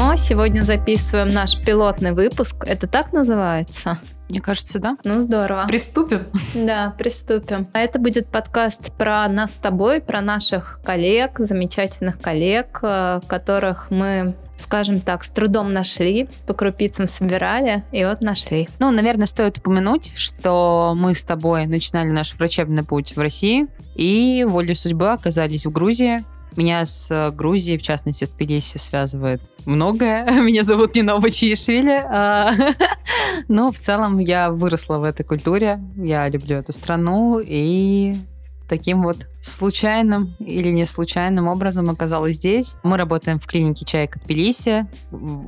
Нино! Сегодня записываем наш пилотный выпуск. Это так называется? Мне кажется, да. Ну, здорово. Приступим. Да, приступим. А это будет подкаст про нас с тобой, про наших коллег, замечательных коллег, э, которых мы скажем так, с трудом нашли, по крупицам собирали, и вот нашли. Ну, наверное, стоит упомянуть, что мы с тобой начинали наш врачебный путь в России, и волей судьбы оказались в Грузии, меня с э, Грузией, в частности, с Тбилиси, связывает многое. Меня зовут Нинова Чиишвили. А, Но в целом я выросла в этой культуре. Я люблю эту страну. И таким вот случайным или не случайным образом оказалась здесь. Мы работаем в клинике Чайка Тбилиси.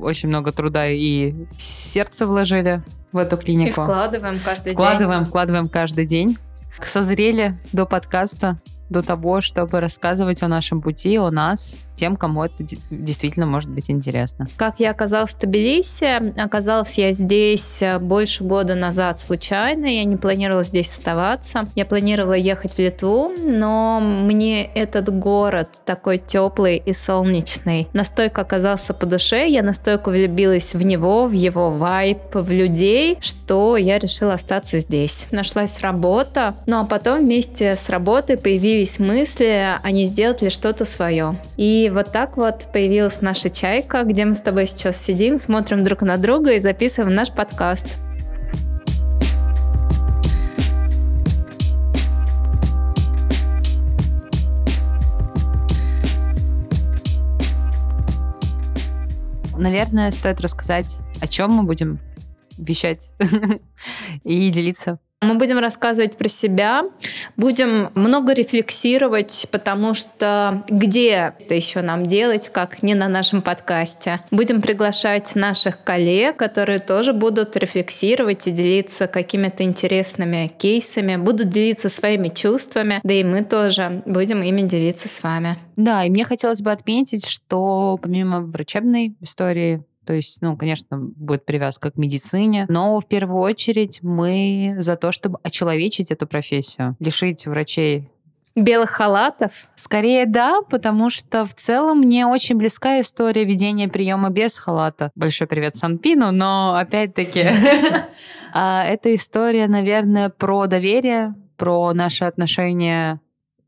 Очень много труда и сердце вложили в эту клинику. И вкладываем каждый вкладываем, день. Вкладываем, вкладываем каждый день. Созрели до подкаста до того, чтобы рассказывать о нашем пути, о нас, тем, кому это действительно может быть интересно. Как я оказалась в Тбилиси? Оказалась я здесь э, больше года назад случайно. Я не планировала здесь оставаться. Я планировала ехать в Литву, но мне этот город такой теплый и солнечный настолько оказался по душе. Я настолько влюбилась в него, в его вайб, в людей, что я решила остаться здесь. Нашлась работа, ну а потом вместе с работой появились мысли, а не сделать ли что-то свое. И вот так вот появилась наша чайка, где мы с тобой сейчас сидим, смотрим друг на друга и записываем наш подкаст. Наверное, стоит рассказать, о чем мы будем вещать и делиться мы будем рассказывать про себя, будем много рефлексировать, потому что где это еще нам делать, как не на нашем подкасте. Будем приглашать наших коллег, которые тоже будут рефлексировать и делиться какими-то интересными кейсами, будут делиться своими чувствами, да и мы тоже будем ими делиться с вами. Да, и мне хотелось бы отметить, что помимо врачебной истории, то есть, ну, конечно, будет привязка к медицине, но в первую очередь мы за то, чтобы очеловечить эту профессию, лишить врачей Белых халатов? Скорее да, потому что в целом мне очень близка история ведения приема без халата. Большой привет Санпину, но опять-таки а, эта история, наверное, про доверие, про наши отношения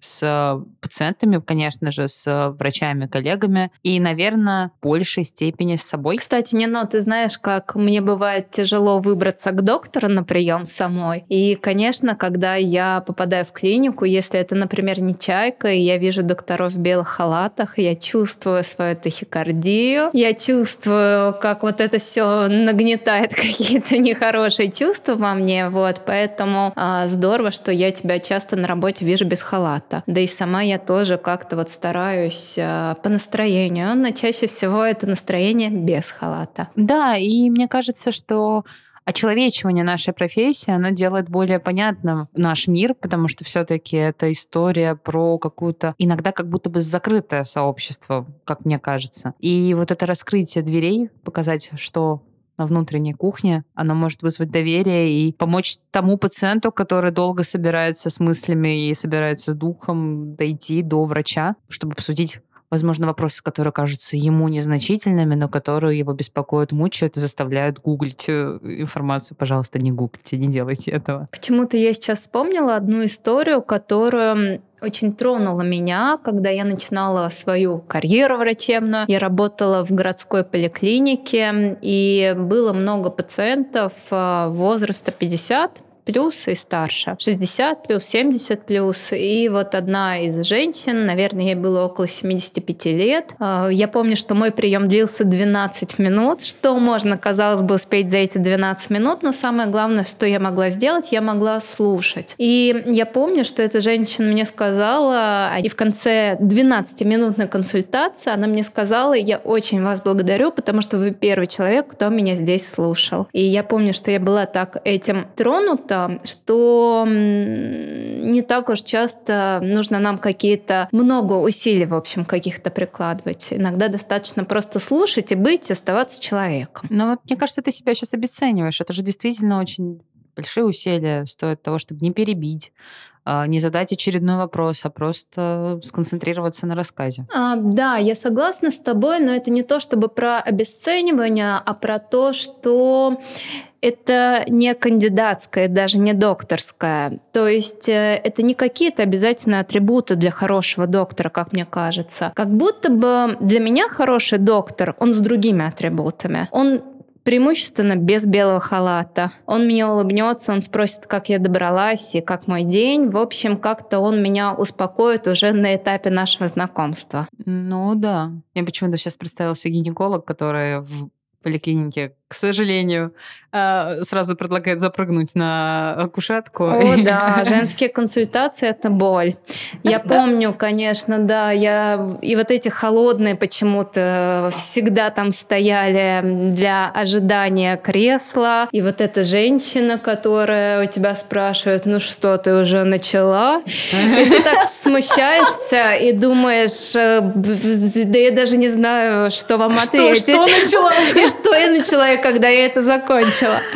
с э, пациентами, конечно же, с э, врачами, коллегами, и, наверное, в большей степени с собой. Кстати, Нино, ты знаешь, как мне бывает тяжело выбраться к доктору на прием самой. И, конечно, когда я попадаю в клинику, если это, например, не чайка, и я вижу докторов в белых халатах, я чувствую свою тахикардию, я чувствую, как вот это все нагнетает какие-то нехорошие чувства во мне, вот, поэтому а, здорово, что я тебя часто на работе вижу без халата халата. Да и сама я тоже как-то вот стараюсь э, по настроению, но чаще всего это настроение без халата. Да, и мне кажется, что очеловечивание нашей профессии, оно делает более понятным наш мир, потому что все-таки это история про какую-то иногда как будто бы закрытое сообщество, как мне кажется. И вот это раскрытие дверей, показать, что на внутренней кухне, она может вызвать доверие и помочь тому пациенту, который долго собирается с мыслями и собирается с духом дойти до врача, чтобы обсудить возможно, вопросы, которые кажутся ему незначительными, но которые его беспокоят, мучают и заставляют гуглить э, информацию. Пожалуйста, не гуглите, не делайте этого. Почему-то я сейчас вспомнила одну историю, которую очень тронула меня, когда я начинала свою карьеру врачебную. Я работала в городской поликлинике, и было много пациентов э, возраста 50 плюс и старше. 60 плюс, 70 плюс. И вот одна из женщин, наверное, ей было около 75 лет. А, я помню, что мой прием длился 12 минут. Что можно, казалось бы, успеть за эти 12 минут, но самое главное, что я могла сделать, я могла слушать. И я помню, что эта женщина мне сказала, и в конце 12-минутной консультации она мне сказала, я очень вас благодарю, потому что вы первый человек, кто меня здесь слушал. И я помню, что я была так этим тронута, что, что не так уж часто нужно нам какие-то много усилий, в общем, каких-то прикладывать. Иногда достаточно просто слушать и быть, оставаться человеком. Но вот мне кажется, ты себя сейчас обесцениваешь. Это же действительно очень большие усилия стоят того, чтобы не перебить, а, не задать очередной вопрос, а просто сконцентрироваться на рассказе. А, да, я согласна с тобой, но это не то чтобы про обесценивание, а про то, что это не кандидатская, даже не докторская. То есть э, это не какие-то обязательно атрибуты для хорошего доктора, как мне кажется. Как будто бы для меня хороший доктор, он с другими атрибутами. Он преимущественно без белого халата. Он мне улыбнется, он спросит, как я добралась и как мой день. В общем, как-то он меня успокоит уже на этапе нашего знакомства. Ну да. Я почему-то сейчас представился гинеколог, который в поликлинике, к сожалению, а, сразу предлагает запрыгнуть на кушетку. О, да, женские консультации — это боль. Я помню, конечно, да, я... И вот эти холодные почему-то всегда там стояли для ожидания кресла. И вот эта женщина, которая у тебя спрашивает, ну что, ты уже начала? И ты так смущаешься и думаешь, э, да я даже не знаю, что вам ответить. Что, что начала? И что я начала, и когда я это закончила.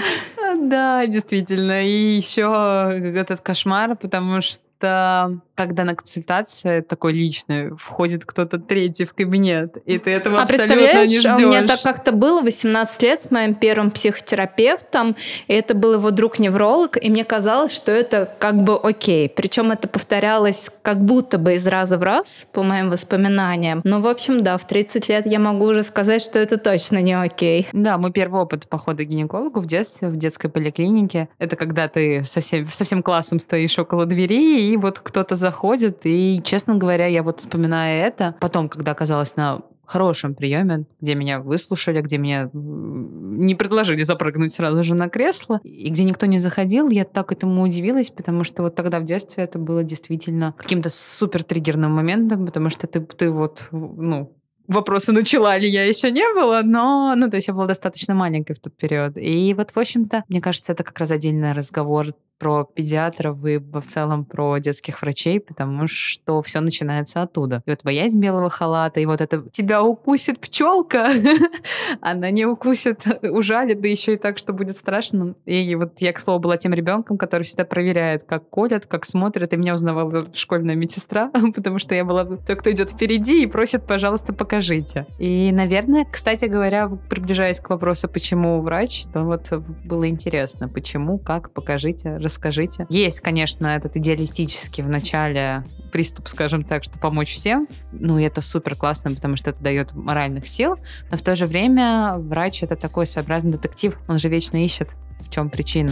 Да, действительно. И еще этот кошмар, потому что когда на консультации такой личной входит кто-то третий в кабинет, и ты этого а абсолютно не ждешь. У меня так как-то было 18 лет с моим первым психотерапевтом, и это был его друг-невролог, и мне казалось, что это как бы окей. Причем это повторялось как будто бы из раза в раз, по моим воспоминаниям. Но, в общем, да, в 30 лет я могу уже сказать, что это точно не окей. Да, мой первый опыт похода к гинекологу в детстве, в детской поликлинике, это когда ты со всем, со всем классом стоишь около двери, и вот кто-то за заходит, и, честно говоря, я вот вспоминаю это, потом, когда оказалась на хорошем приеме, где меня выслушали, где меня не предложили запрыгнуть сразу же на кресло, и где никто не заходил, я так этому удивилась, потому что вот тогда в детстве это было действительно каким-то супер триггерным моментом, потому что ты, ты вот, ну, вопросы начала ли я еще не было, но, ну, то есть я была достаточно маленькой в тот период. И вот, в общем-то, мне кажется, это как раз отдельный разговор про педиатров и в целом про детских врачей, потому что все начинается оттуда. И вот боязнь белого халата, и вот это тебя укусит пчелка, она не укусит, ужалит, да еще и так, что будет страшно. И вот я, к слову, была тем ребенком, который всегда проверяет, как колят, как смотрят, и меня узнавала школьная медсестра, потому что я была той, кто идет впереди и просит, пожалуйста, покажите. И, наверное, кстати говоря, приближаясь к вопросу, почему врач, то вот было интересно, почему, как, покажите, расскажите. Есть, конечно, этот идеалистический в начале приступ, скажем так, что помочь всем. Ну, и это супер классно, потому что это дает моральных сил. Но в то же время врач — это такой своеобразный детектив. Он же вечно ищет, в чем причина.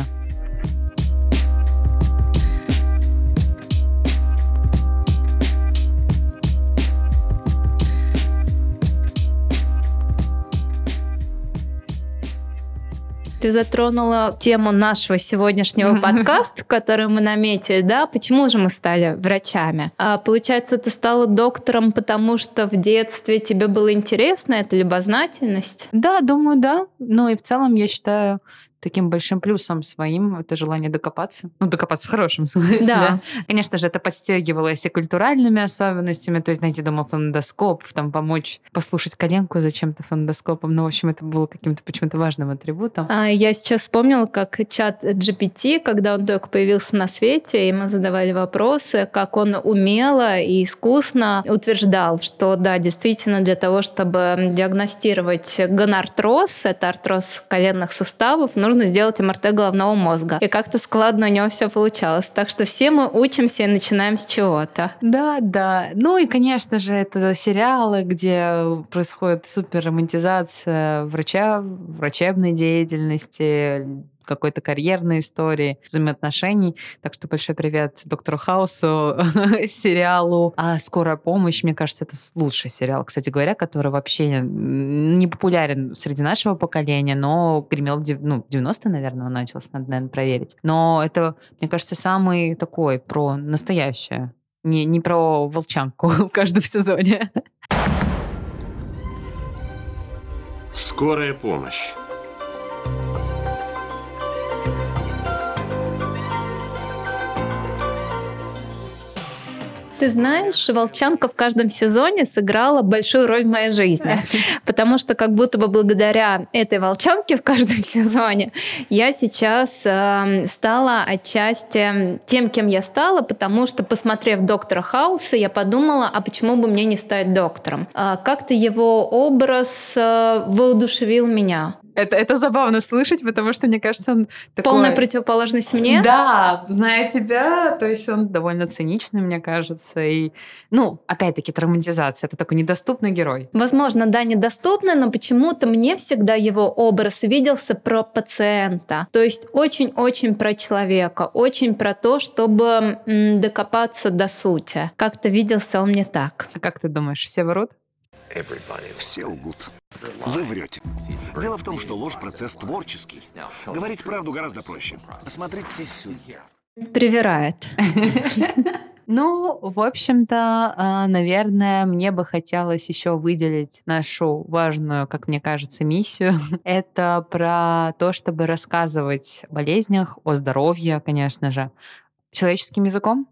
Ты затронула тему нашего сегодняшнего подкаста, который мы наметили, да? Почему же мы стали врачами? А, получается, ты стала доктором, потому что в детстве тебе было интересно, это любознательность? Да, думаю, да. Ну и в целом я считаю, таким большим плюсом своим это желание докопаться. Ну, докопаться в хорошем смысле. Да. Конечно же, это подстегивалось и культуральными особенностями. То есть, знаете, дома фондоскоп, там помочь послушать коленку зачем-то фондоскопом. Ну, в общем, это было каким-то почему-то важным атрибутом. А, я сейчас вспомнила, как чат GPT, когда он только появился на свете, и мы задавали вопросы, как он умело и искусно утверждал, что да, действительно, для того, чтобы диагностировать гонартроз, это артроз коленных суставов, нужно сделать МРТ головного мозга. И как-то складно у него все получалось. Так что все мы учимся и начинаем с чего-то. Да, да. Ну и, конечно же, это сериалы, где происходит супер романтизация врача, врачебной деятельности, какой-то карьерной истории, взаимоотношений. Так что большой привет доктору Хаусу, сериалу. А «Скорая помощь», мне кажется, это лучший сериал, кстати говоря, который вообще не популярен среди нашего поколения, но гремел ну, 90 наверное, начался, надо, наверное, проверить. Но это, мне кажется, самый такой про настоящее, не, не про волчанку в каждом сезоне. Скорая помощь. Ты знаешь, Волчанка в каждом сезоне сыграла большую роль в моей жизни, потому что как будто бы благодаря этой Волчанке в каждом сезоне я сейчас э, стала отчасти тем, кем я стала, потому что, посмотрев Доктора Хауса, я подумала, а почему бы мне не стать доктором? Э, как-то его образ э, воодушевил меня. Это, это забавно слышать, потому что, мне кажется, он такой... Полная противоположность мне? Да, зная тебя, то есть он довольно циничный, мне кажется. И, ну, опять-таки, травматизация. Это такой недоступный герой. Возможно, да, недоступный, но почему-то мне всегда его образ виделся про пациента. То есть очень-очень про человека, очень про то, чтобы докопаться до сути. Как-то виделся он мне так. А как ты думаешь, все врут? Все лгут. Вы врете. Дело в том, что ложь – процесс творческий. Говорить правду гораздо проще. Смотрите сюда. Привирает. Ну, в общем-то, а, наверное, мне бы хотелось еще выделить нашу важную, как мне кажется, миссию. Это про то, чтобы рассказывать о болезнях, о здоровье, конечно же, человеческим языком,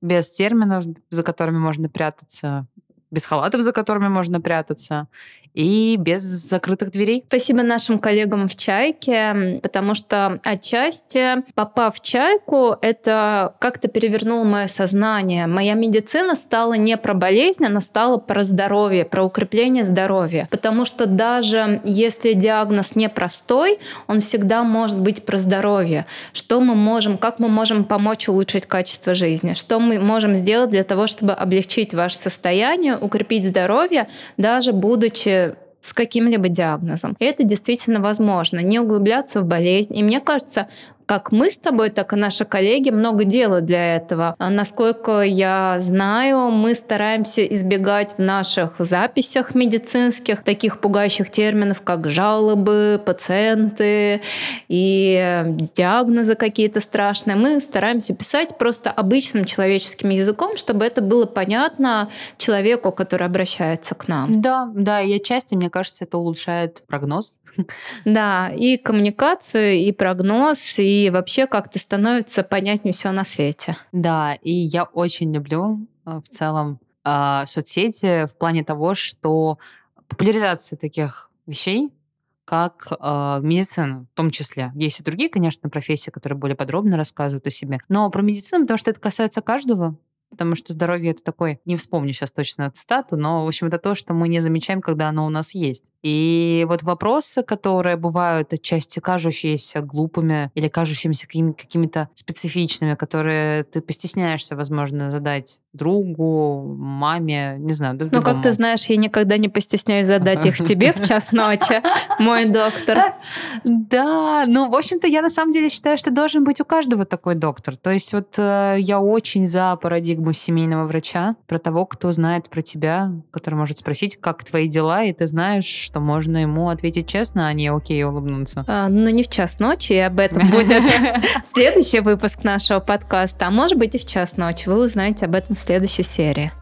без терминов, за которыми можно прятаться, без халатов, за которыми можно прятаться, и без закрытых дверей. Спасибо нашим коллегам в «Чайке», потому что отчасти, попав в «Чайку», это как-то перевернуло мое сознание. Моя медицина стала не про болезнь, она стала про здоровье, про укрепление здоровья. Потому что даже если диагноз непростой, он всегда может быть про здоровье. Что мы можем, как мы можем помочь улучшить качество жизни, что мы можем сделать для того, чтобы облегчить ваше состояние, укрепить здоровье, даже будучи с каким-либо диагнозом. И это действительно возможно, не углубляться в болезнь. И мне кажется, как мы с тобой, так и наши коллеги много делают для этого. А насколько я знаю, мы стараемся избегать в наших записях медицинских таких пугающих терминов, как жалобы, пациенты и диагнозы какие-то страшные. Мы стараемся писать просто обычным человеческим языком, чтобы это было понятно человеку, который обращается к нам. Да, да, и отчасти, мне кажется, это улучшает прогноз. Да, и коммуникацию, и прогноз, и и вообще как-то становится понятнее все на свете. Да, и я очень люблю э, в целом э, соцсети в плане того, что популяризация таких вещей, как э, медицина в том числе. Есть и другие, конечно, профессии, которые более подробно рассказывают о себе. Но про медицину, потому что это касается каждого, потому что здоровье это такой, не вспомню сейчас точно цитату, но, в общем, это то, что мы не замечаем, когда оно у нас есть. И вот вопросы, которые бывают отчасти кажущиеся глупыми или кажущимися какими-то специфичными, которые ты постесняешься, возможно, задать другу, маме, не знаю. Ну, как ты знаешь, я никогда не постесняюсь задать их тебе в час ночи, мой доктор. Да, ну, в общем-то, я на самом деле считаю, что должен быть у каждого такой доктор. То есть вот э, я очень за парадигму семейного врача, про того, кто знает про тебя, который может спросить, как твои дела, и ты знаешь, что можно ему ответить честно, а не окей, улыбнуться. А, ну, не в час ночи, и об этом будет следующий выпуск нашего подкаста, а может быть и в час ночи. Вы узнаете об этом в следующей серии.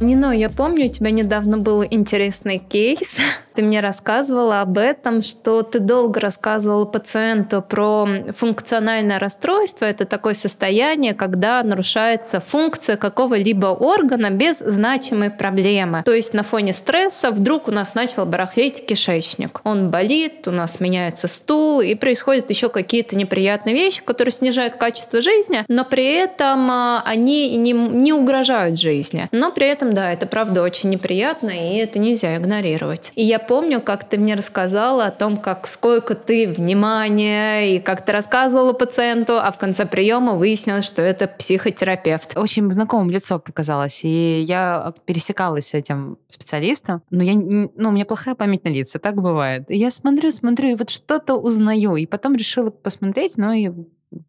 Нино, я помню, у тебя недавно был интересный кейс Ты мне рассказывала об этом, что ты долго рассказывала пациенту про функциональное расстройство. Это такое состояние, когда нарушается функция какого-либо органа без значимой проблемы. То есть на фоне стресса вдруг у нас начал барахлить кишечник. Он болит, у нас меняется стул, и происходят еще какие-то неприятные вещи, которые снижают качество жизни, но при этом а, они не, не угрожают жизни. Но при этом, да, это правда очень неприятно, и это нельзя игнорировать. И я помню, как ты мне рассказала о том, как сколько ты внимания, и как ты рассказывала пациенту, а в конце приема выяснилось, что это психотерапевт. Очень знакомым лицо показалось, и я пересекалась с этим специалистом, но я, ну, у меня плохая память на лица, так бывает. И я смотрю, смотрю, и вот что-то узнаю, и потом решила посмотреть, ну и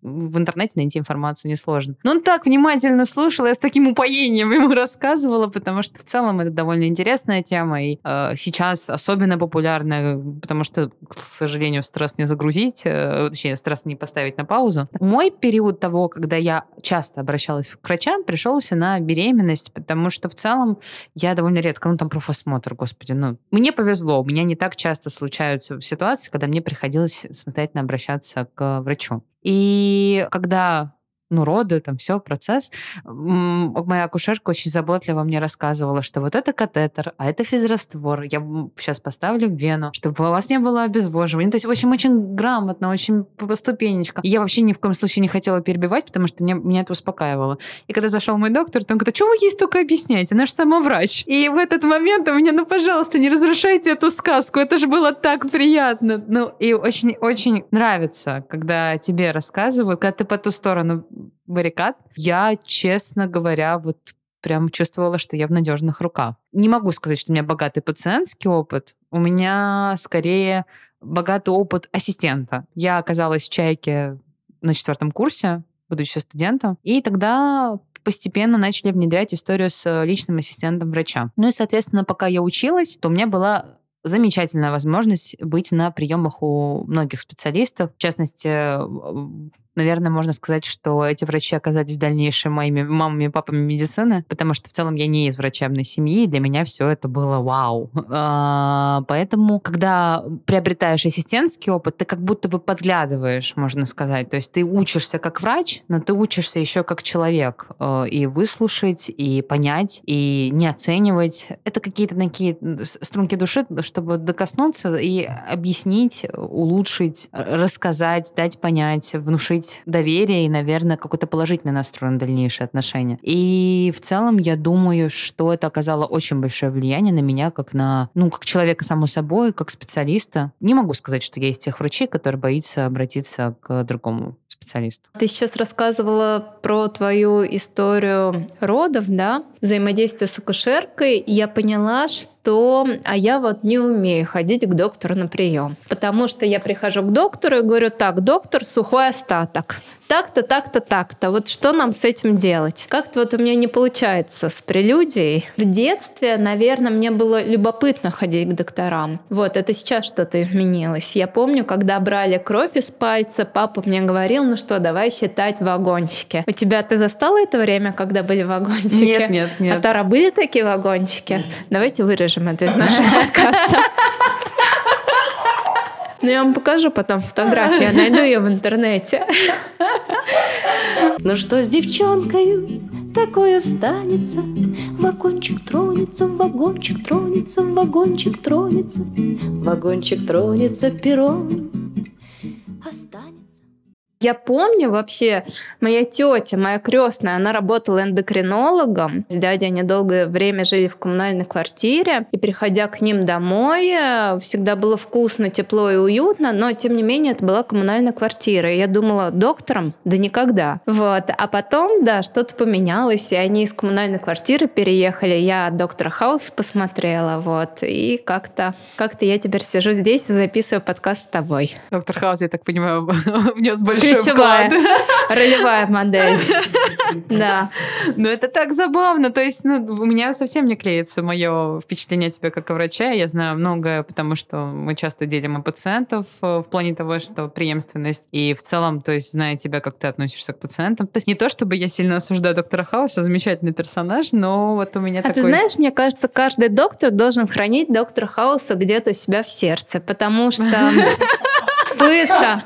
в интернете найти информацию несложно. Но он так внимательно слушал, я с таким упоением ему рассказывала, потому что в целом это довольно интересная тема, и э, сейчас особенно популярная, потому что, к сожалению, стресс не загрузить, э, точнее, стресс не поставить на паузу. Мой период того, когда я часто обращалась к врачам, пришелся на беременность, потому что в целом я довольно редко, ну там профосмотр, господи, ну мне повезло, у меня не так часто случаются ситуации, когда мне приходилось самостоятельно обращаться к врачу. И когда ну, роды, там все, процесс. Моя акушерка очень заботливо мне рассказывала, что вот это катетер, а это физраствор. Я сейчас поставлю в вену, чтобы у вас не было обезвоживания. То есть, в общем, очень грамотно, очень по ступенечкам. я вообще ни в коем случае не хотела перебивать, потому что мне, меня это успокаивало. И когда зашел мой доктор, то он говорит, а что вы есть только объясняете? Наш самоврач. И в этот момент у меня, ну, пожалуйста, не разрушайте эту сказку. Это же было так приятно. Ну, и очень-очень нравится, когда тебе рассказывают, когда ты по ту сторону баррикад, я, честно говоря, вот прям чувствовала, что я в надежных руках. Не могу сказать, что у меня богатый пациентский опыт. У меня скорее богатый опыт ассистента. Я оказалась в «Чайке» на четвертом курсе, будучи студентом, и тогда постепенно начали внедрять историю с личным ассистентом врача. Ну и, соответственно, пока я училась, то у меня была замечательная возможность быть на приемах у многих специалистов. В частности, Наверное, можно сказать, что эти врачи оказались в дальнейшем моими мамами и папами медицины, потому что в целом я не из врачебной семьи, и для меня все это было вау. А, поэтому, когда приобретаешь ассистентский опыт, ты как будто бы подглядываешь, можно сказать. То есть ты учишься как врач, но ты учишься еще как человек. Э, и выслушать, и понять, и не оценивать. Это какие-то такие струнки души, чтобы докоснуться и объяснить, улучшить, рассказать, дать понять, внушить быть доверие и, наверное, какой-то положительный настрой на дальнейшие отношения. И в целом я думаю, что это оказало очень большое влияние на меня, как на, ну, как человека, само собой, как специалиста. Не могу сказать, что я из тех врачей, которые боится обратиться к другому специалисту. Ты сейчас рассказывала про твою историю родов, да, взаимодействие с акушеркой, и я поняла, что а я вот не умею ходить к доктору на прием. Потому что я прихожу к доктору и говорю, так, доктор, сухой остаток так-то, так-то, так-то. Вот что нам с этим делать? Как-то вот у меня не получается с прелюдией. В детстве, наверное, мне было любопытно ходить к докторам. Вот, это сейчас что-то изменилось. Я помню, когда брали кровь из пальца, папа мне говорил, ну что, давай считать вагончики. У тебя, ты застала это время, когда были вагончики? Нет, нет, нет. А Тара, были такие вагончики? Давайте вырежем это из нашего подкаста. Ну, я вам покажу потом фотографию, я найду ее в интернете. Ну что с девчонкой такое станется? Вагончик тронется, вагончик тронется, вагончик тронется, вагончик тронется, перрон останется. Я помню вообще, моя тетя, моя крестная, она работала эндокринологом. С дядей они долгое время жили в коммунальной квартире. И приходя к ним домой, э, всегда было вкусно, тепло и уютно, но тем не менее это была коммунальная квартира. И я думала, доктором? Да никогда. Вот. А потом, да, что-то поменялось, и они из коммунальной квартиры переехали. Я доктора Хаус посмотрела, вот. И как-то как я теперь сижу здесь и записываю подкаст с тобой. Доктор Хаус, я так понимаю, внес Ключевая, ролевая модель. Да. Но это так забавно. То есть, ну, у меня совсем не клеится мое впечатление о тебе как о врача. Я знаю многое, потому что мы часто делим и пациентов э, в плане того, что преемственность. И в целом, то есть, зная тебя, как ты относишься к пациентам. То есть, не то, чтобы я сильно осуждаю доктора Хауса, замечательный персонаж, но вот у меня а такой... ты знаешь, мне кажется, каждый доктор должен хранить доктора Хауса где-то себя в сердце, потому что слыша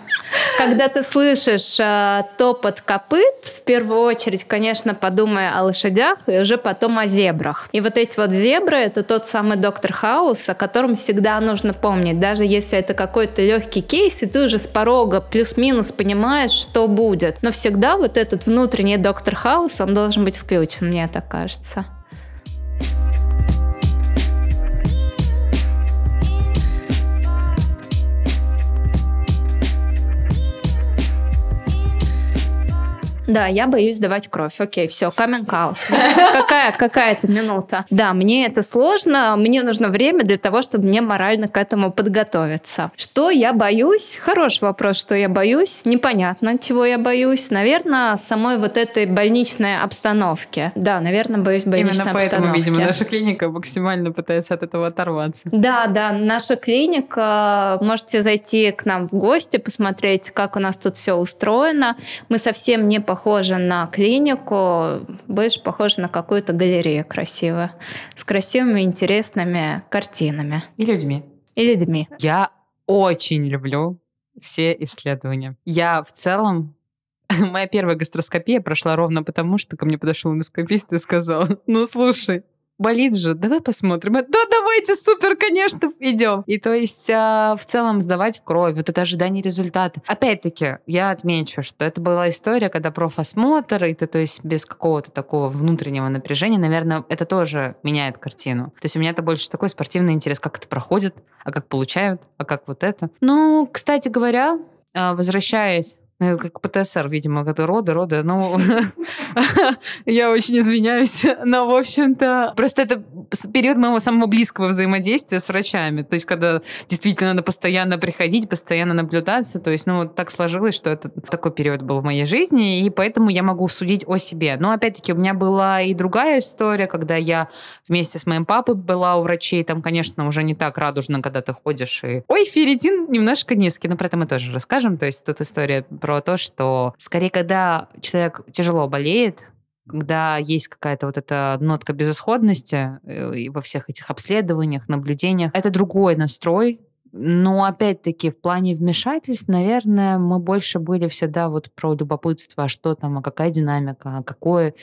когда ты слышишь э, топот копыт, в первую очередь, конечно, подумай о лошадях и уже потом о зебрах. И вот эти вот зебры — это тот самый доктор Хаус, о котором всегда нужно помнить. Даже если это какой-то легкий кейс, и ты уже с порога плюс-минус понимаешь, что будет. Но всегда вот этот внутренний доктор Хаус, он должен быть включен, мне так кажется. Да, я боюсь сдавать кровь. Окей, все, coming out. Какая, какая это минута? Да, мне это сложно, мне нужно время для того, чтобы мне морально к этому подготовиться. Что я боюсь? Хороший вопрос, что я боюсь. Непонятно, чего я боюсь. Наверное, самой вот этой больничной обстановки. Да, наверное, боюсь больничной Именно поэтому, обстановки. видимо, наша клиника максимально пытается от этого оторваться. Да, да, наша клиника. Можете зайти к нам в гости, посмотреть, как у нас тут все устроено. Мы совсем не похожи на клинику, больше похожи на какую-то галерею красивую, с красивыми, интересными картинами И людьми. и людьми. Я очень люблю все исследования. Я в целом Моя первая гастроскопия прошла ровно потому, что ко мне подошел эндоскопист и сказал, ну слушай, болит же, давай посмотрим. Я, Да, давайте, супер, конечно, идем. И то есть а, в целом сдавать кровь, вот это ожидание результата. Опять-таки, я отмечу, что это была история, когда профосмотр, и ты, то есть без какого-то такого внутреннего напряжения, наверное, это тоже меняет картину. То есть у меня это больше такой спортивный интерес, как это проходит, а как получают, а как вот это. Ну, кстати говоря, а, возвращаясь это как ПТСР, видимо, это роды, роды. Ну, я очень извиняюсь. Но, в общем-то, просто это период моего самого близкого взаимодействия с врачами. То есть, когда действительно надо постоянно приходить, постоянно наблюдаться. То есть, ну, так сложилось, что это такой период был в моей жизни, и поэтому я могу судить о себе. Но, опять-таки, у меня была и другая история, когда я вместе с моим папой была у врачей. Там, конечно, уже не так радужно, когда ты ходишь и... Ой, ферритин немножко низкий. Но про это мы тоже расскажем. То есть, тут история про то, что скорее, когда человек тяжело болеет, когда есть какая-то вот эта нотка безысходности э, и во всех этих обследованиях, наблюдениях, это другой настрой. Но опять-таки в плане вмешательств, наверное, мы больше были всегда вот про любопытство, а что там, а какая динамика, а какое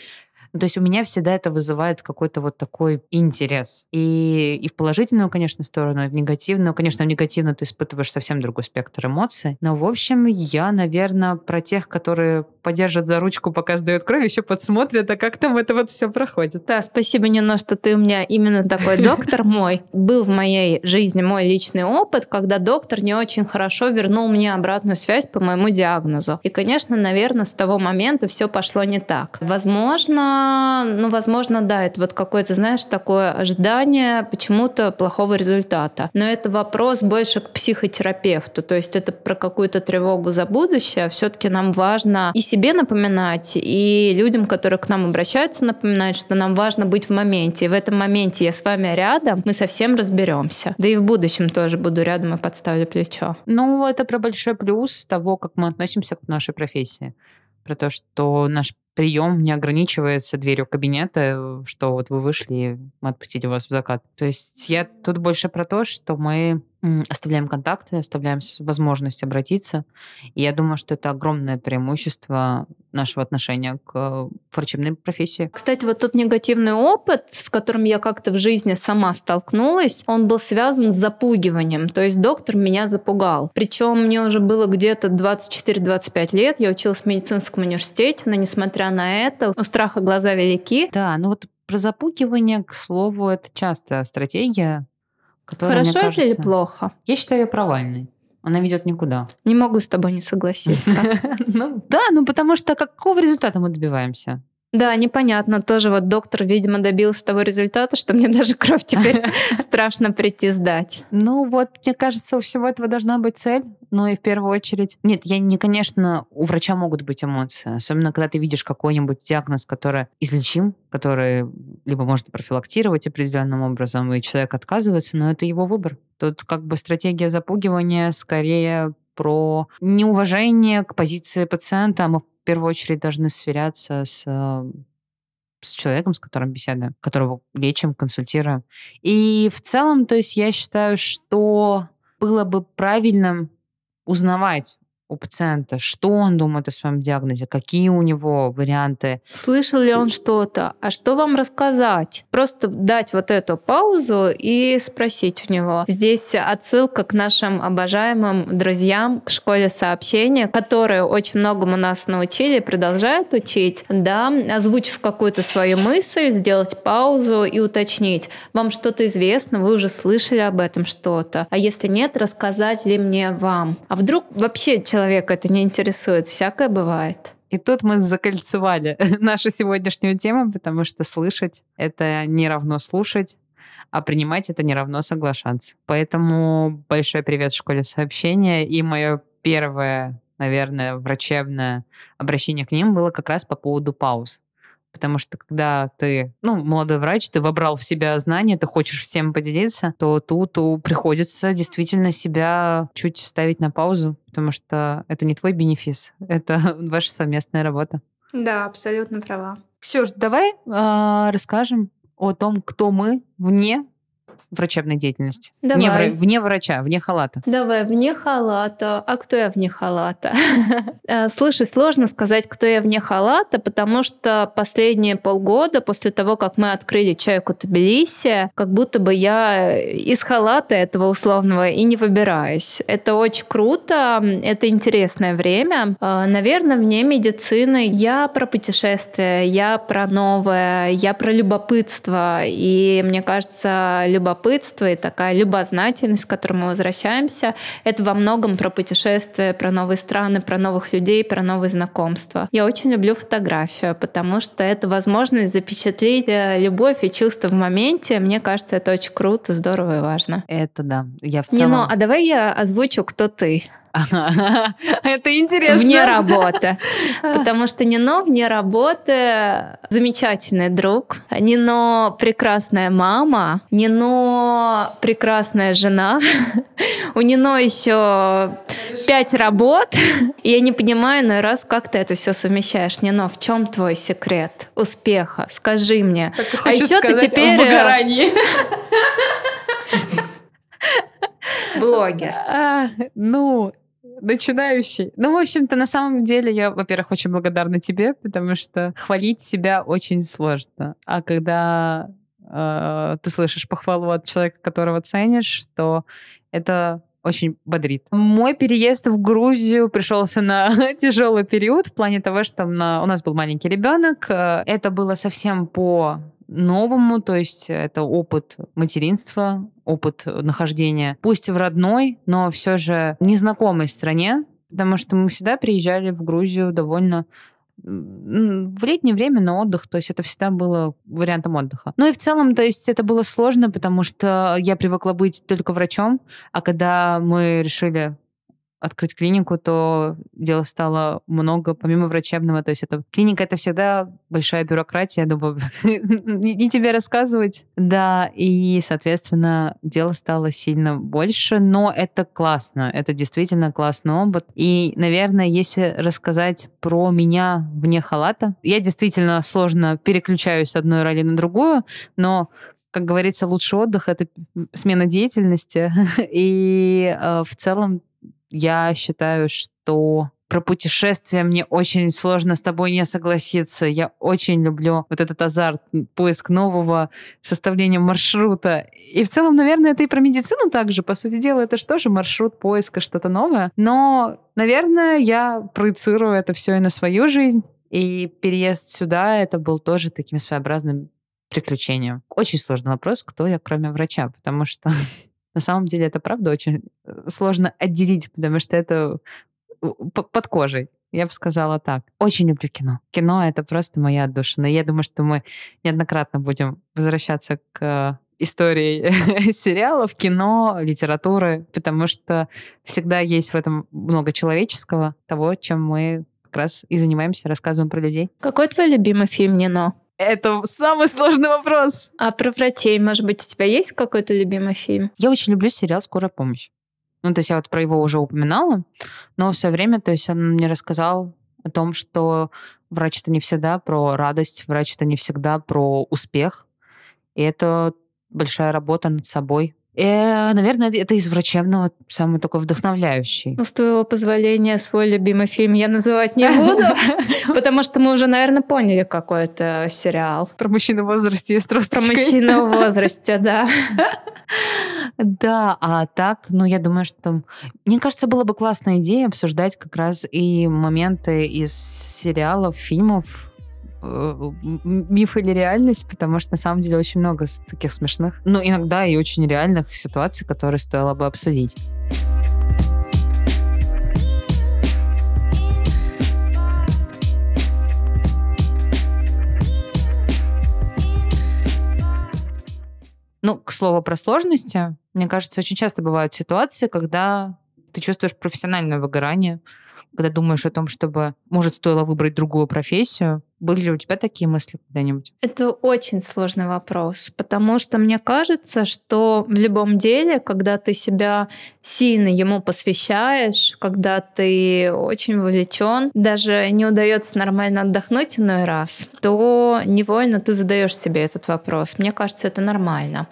ну, то есть у меня всегда это вызывает какой-то вот такой интерес. И, и в положительную, конечно, сторону, и в негативную. Конечно, в негативную ты испытываешь совсем другой спектр эмоций. Но, в общем, я, наверное, про тех, которые подержат за ручку, пока сдают кровь, еще подсмотрят, а как там это вот все проходит. Да, спасибо, Нино, что ты у меня именно такой доктор мой. Был в моей жизни мой личный опыт, когда доктор не очень хорошо вернул мне обратную связь по моему диагнозу. И, конечно, наверное, с того момента все пошло не так. Возможно, ну, возможно, да, это вот какое-то, знаешь, такое ожидание почему-то плохого результата. Но это вопрос больше к психотерапевту, то есть это про какую-то тревогу за будущее. Все-таки нам важно и себе напоминать, и людям, которые к нам обращаются, напоминать, что нам важно быть в моменте. И в этом моменте я с вами рядом, мы совсем разберемся. Да и в будущем тоже буду рядом и подставлю плечо. Ну, это про большой плюс того, как мы относимся к нашей профессии про то, что наш прием не ограничивается дверью кабинета, что вот вы вышли, мы отпустили вас в закат. То есть я тут больше про то, что мы оставляем контакты, оставляем возможность обратиться. И я думаю, что это огромное преимущество нашего отношения к врачебной профессии. Кстати, вот тот негативный опыт, с которым я как-то в жизни сама столкнулась, он был связан с запугиванием. То есть доктор меня запугал. Причем мне уже было где-то 24-25 лет, я училась в медицинском университете, но несмотря на это, у страха глаза велики. Да, ну вот про запугивание, к слову, это частая стратегия которая, Хорошо кажется, это или плохо? Я считаю ее провальной. Она ведет никуда. Не могу с тобой не согласиться. Ну да, ну потому что какого результата мы добиваемся? Да, непонятно. Тоже вот доктор, видимо, добился того результата, что мне даже кровь теперь страшно прийти сдать. Ну вот, мне кажется, у всего этого должна быть цель. Ну и в первую очередь... Нет, я не, конечно, у врача могут быть эмоции. Особенно, когда ты видишь какой-нибудь диагноз, который излечим, который либо можно профилактировать определенным образом, и человек отказывается, но это его выбор. Тут как бы стратегия запугивания скорее про неуважение к позиции пациента, а мы в первую очередь должны сверяться с с человеком, с которым беседуем, которого лечим, консультируем. И в целом, то есть я считаю, что было бы правильным узнавать у пациента, что он думает о своем диагнозе, какие у него варианты. Слышал ли он что-то, а что вам рассказать? Просто дать вот эту паузу и спросить у него. Здесь отсылка к нашим обожаемым друзьям к школе сообщения, которые очень многому нас научили продолжают учить, да, озвучив какую-то свою мысль, сделать паузу и уточнить. Вам что-то известно, вы уже слышали об этом что-то. А если нет, рассказать ли мне вам? А вдруг вообще человек человека это не интересует. Всякое бывает. И тут мы закольцевали нашу сегодняшнюю тему, потому что слышать — это не равно слушать, а принимать это не равно соглашаться. Поэтому большой привет в школе сообщения. И мое первое, наверное, врачебное обращение к ним было как раз по поводу пауз. Потому что когда ты, ну, молодой врач, ты вобрал в себя знания, ты хочешь всем поделиться, то тут приходится действительно себя чуть ставить на паузу, потому что это не твой бенефис, это ваша совместная работа. Да, абсолютно права. Ксюш, давай э, расскажем о том, кто мы вне врачебной деятельности. Давай. Не вра- вне врача, вне халата. Давай, вне халата. А кто я вне халата? Э, слушай, сложно сказать, кто я вне халата, потому что последние полгода, после того, как мы открыли чайку Тбилиси, как будто бы я из халата этого условного и не выбираюсь. Это очень круто, это интересное время. Э, Наверное, вне медицины я про путешествия, я про новое, я про любопытство. И мне кажется, любопытство и такая любознательность, к которой мы возвращаемся, это во многом про путешествия, про новые страны, про новых людей, про новые знакомства. Я очень люблю фотографию, потому что это возможность запечатлеть э, любовь и чувства в моменте. Мне кажется, это очень круто, здорово и важно. Это да. Я в целом... Нино, а давай я озвучу, кто ты. Это интересно. Вне работы. Потому что Нино вне работы замечательный друг. Нино прекрасная мама. Нино прекрасная жена. У Нино еще пять работ. И я не понимаю, но раз как ты это все совмещаешь. Нино, в чем твой секрет успеха? Скажи мне. А еще ты теперь... Выгорании. Блогер. А, ну, начинающий. Ну, в общем-то, на самом деле, я, во-первых, очень благодарна тебе, потому что хвалить себя очень сложно. А когда э, ты слышишь похвалу от человека, которого ценишь, то это очень бодрит. Мой переезд в Грузию пришелся на тяжелый период в плане того, что на, у нас был маленький ребенок. Это было совсем по новому, то есть это опыт материнства, опыт нахождения, пусть в родной, но все же незнакомой стране, потому что мы всегда приезжали в Грузию довольно в летнее время на отдых, то есть это всегда было вариантом отдыха. Ну и в целом, то есть это было сложно, потому что я привыкла быть только врачом, а когда мы решили открыть клинику, то дела стало много, помимо врачебного. То есть это клиника — это всегда большая бюрократия, я думаю, не, тебе рассказывать. Да, и, соответственно, дела стало сильно больше, но это классно, это действительно классный опыт. И, наверное, если рассказать про меня вне халата, я действительно сложно переключаюсь с одной роли на другую, но как говорится, лучший отдых — это смена деятельности. И э, в целом я считаю, что про путешествия мне очень сложно с тобой не согласиться. Я очень люблю вот этот азарт, поиск нового, составление маршрута. И в целом, наверное, это и про медицину также. По сути дела, это же тоже маршрут поиска, что-то новое. Но, наверное, я проецирую это все и на свою жизнь. И переезд сюда, это был тоже таким своеобразным приключением. Очень сложный вопрос, кто я, кроме врача, потому что на самом деле это правда очень э, сложно отделить, потому что это под кожей. Я бы сказала так. Очень люблю кино. Кино — это просто моя отдушина. Я думаю, что мы неоднократно будем возвращаться к истории сериалов, кино, литературы, потому что всегда есть в этом много человеческого, того, чем мы как раз и занимаемся, рассказываем про людей. Какой твой любимый фильм «Нино»? Это самый сложный вопрос. А про врачей, может быть, у тебя есть какой-то любимый фильм? Я очень люблю сериал «Скорая помощь». Ну, то есть я вот про его уже упоминала, но все время, то есть он мне рассказал о том, что врач это не всегда про радость, врач это не всегда про успех. И это большая работа над собой, и, наверное, это из врачебного самый такой вдохновляющий. Ну, с твоего позволения, свой любимый фильм я называть не буду, потому что мы уже, наверное, поняли, какой это сериал. Про мужчину в возрасте с Про мужчину в возрасте, да. Да, а так, ну, я думаю, что... Мне кажется, была бы классная идея обсуждать как раз и моменты из сериалов, фильмов, Э, миф или реальность, потому что на самом деле очень много таких смешных, ну иногда и очень реальных ситуаций, которые стоило бы обсудить. Ну, к слову про сложности, мне кажется, очень часто бывают ситуации, когда ты чувствуешь профессиональное выгорание, когда думаешь о том, чтобы, может, стоило выбрать другую профессию, были ли у тебя такие мысли когда-нибудь? Это очень сложный вопрос, потому что мне кажется, что в любом деле, когда ты себя сильно ему посвящаешь, когда ты очень вовлечен, даже не удается нормально отдохнуть иной раз, то невольно ты задаешь себе этот вопрос. Мне кажется, это нормально.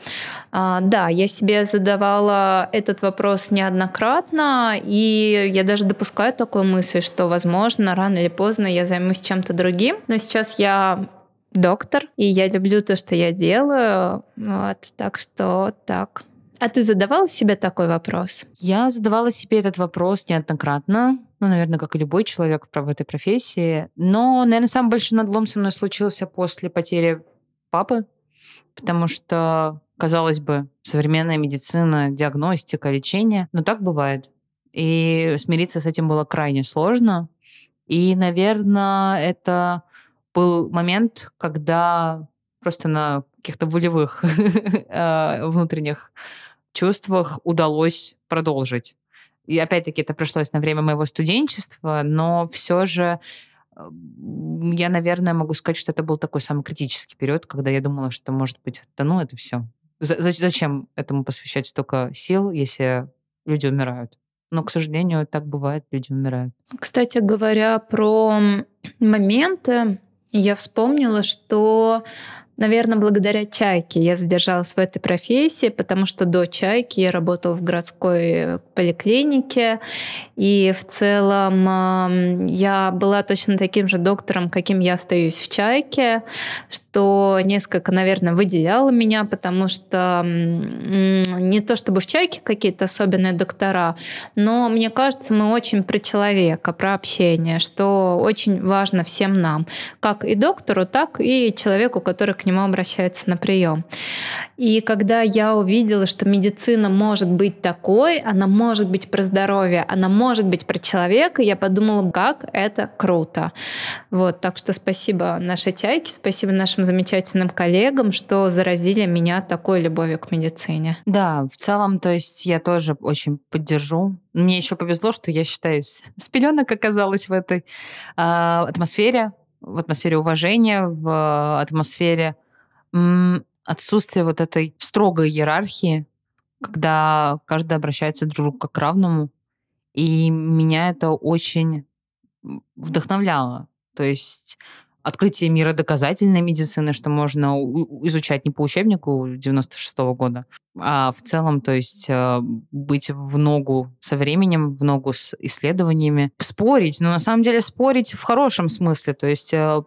А, да, я себе задавала этот вопрос неоднократно, и я даже допускаю такую мысль, что, возможно, рано или поздно я займусь чем-то другим, но сейчас я доктор, и я люблю то, что я делаю. Вот, так что так. А ты задавала себе такой вопрос? Я задавала себе этот вопрос неоднократно. Ну, наверное, как и любой человек в этой профессии. Но, наверное, самый большой надлом со мной случился после потери папы, потому что, казалось бы, современная медицина, диагностика, лечение, но так бывает. И смириться с этим было крайне сложно. И, наверное, это был момент, когда просто на каких-то волевых э, внутренних чувствах удалось продолжить. И опять-таки это пришлось на время моего студенчества, но все же я, наверное, могу сказать, что это был такой самый критический период, когда я думала, что, может быть, да ну, это все. Зачем этому посвящать столько сил, если люди умирают? Но, к сожалению, так бывает, люди умирают. Кстати говоря, про моменты, я вспомнила, что Наверное, благодаря «Чайке» я задержалась в этой профессии, потому что до «Чайки» я работала в городской поликлинике, и в целом я была точно таким же доктором, каким я остаюсь в «Чайке», что несколько, наверное, выделяло меня, потому что не то чтобы в «Чайке» какие-то особенные доктора, но мне кажется, мы очень про человека, про общение, что очень важно всем нам, как и доктору, так и человеку, который к нему обращается на прием. И когда я увидела, что медицина может быть такой, она может быть про здоровье, она может быть про человека, я подумала, как это круто. Вот, так что спасибо нашей чайке, спасибо нашим замечательным коллегам, что заразили меня такой любовью к медицине. Да, в целом, то есть я тоже очень поддержу. Мне еще повезло, что я считаюсь с пеленок оказалась в этой э, атмосфере, в атмосфере уважения, в атмосфере отсутствие вот этой строгой иерархии, когда каждый обращается друг к равному. И меня это очень вдохновляло. То есть открытие мира доказательной медицины, что можно изучать не по учебнику 96 -го года, а в целом, то есть э, быть в ногу со временем, в ногу с исследованиями, спорить, но на самом деле спорить в хорошем смысле, то есть э,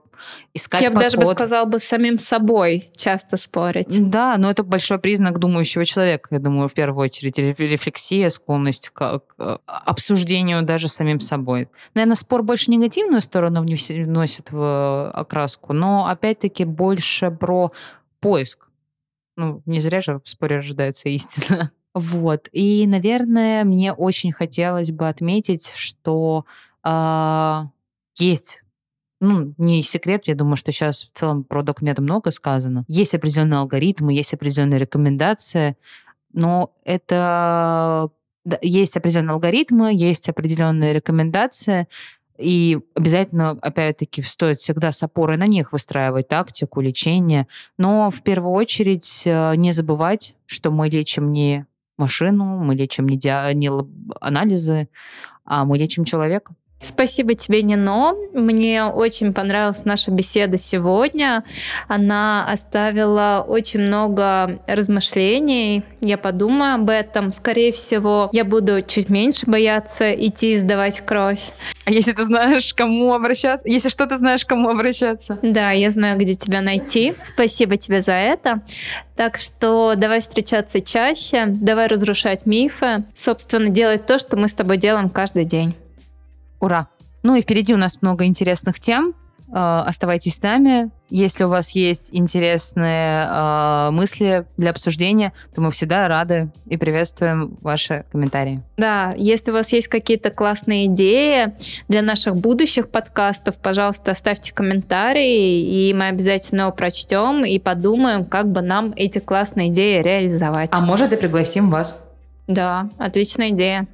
искать Я бы даже бы сказала бы самим собой часто спорить. Да, но это большой признак думающего человека, я думаю, в первую очередь, рефлексия, склонность к, к обсуждению даже самим собой. Наверное, спор больше негативную сторону вносит в окраску, но опять-таки больше про поиск ну, не зря же в споре рождается истина. Вот. И, наверное, мне очень хотелось бы отметить, что э, есть ну, не секрет, я думаю, что сейчас в целом про документы много сказано. Есть определенные алгоритмы, есть определенные рекомендации, но это есть определенные алгоритмы, есть определенные рекомендации, и обязательно, опять-таки, стоит всегда с опорой на них выстраивать тактику лечения. Но в первую очередь э, не забывать, что мы лечим не машину, мы лечим не, диа- не анализы, а мы лечим человека. Спасибо тебе, Нино. Мне очень понравилась наша беседа сегодня. Она оставила очень много размышлений. Я подумаю об этом. Скорее всего, я буду чуть меньше бояться идти и сдавать кровь. А если ты знаешь, кому обращаться? Если что, ты знаешь, кому обращаться? Да, я знаю, где тебя найти. Спасибо тебе за это. Так что давай встречаться чаще, давай разрушать мифы, собственно, делать то, что мы с тобой делаем каждый день. Ура! Ну и впереди у нас много интересных тем. Э, оставайтесь с нами. Если у вас есть интересные э, мысли для обсуждения, то мы всегда рады и приветствуем ваши комментарии. Да, если у вас есть какие-то классные идеи для наших будущих подкастов, пожалуйста, оставьте комментарии, и мы обязательно его прочтем и подумаем, как бы нам эти классные идеи реализовать. А может и пригласим вас. Да, отличная идея.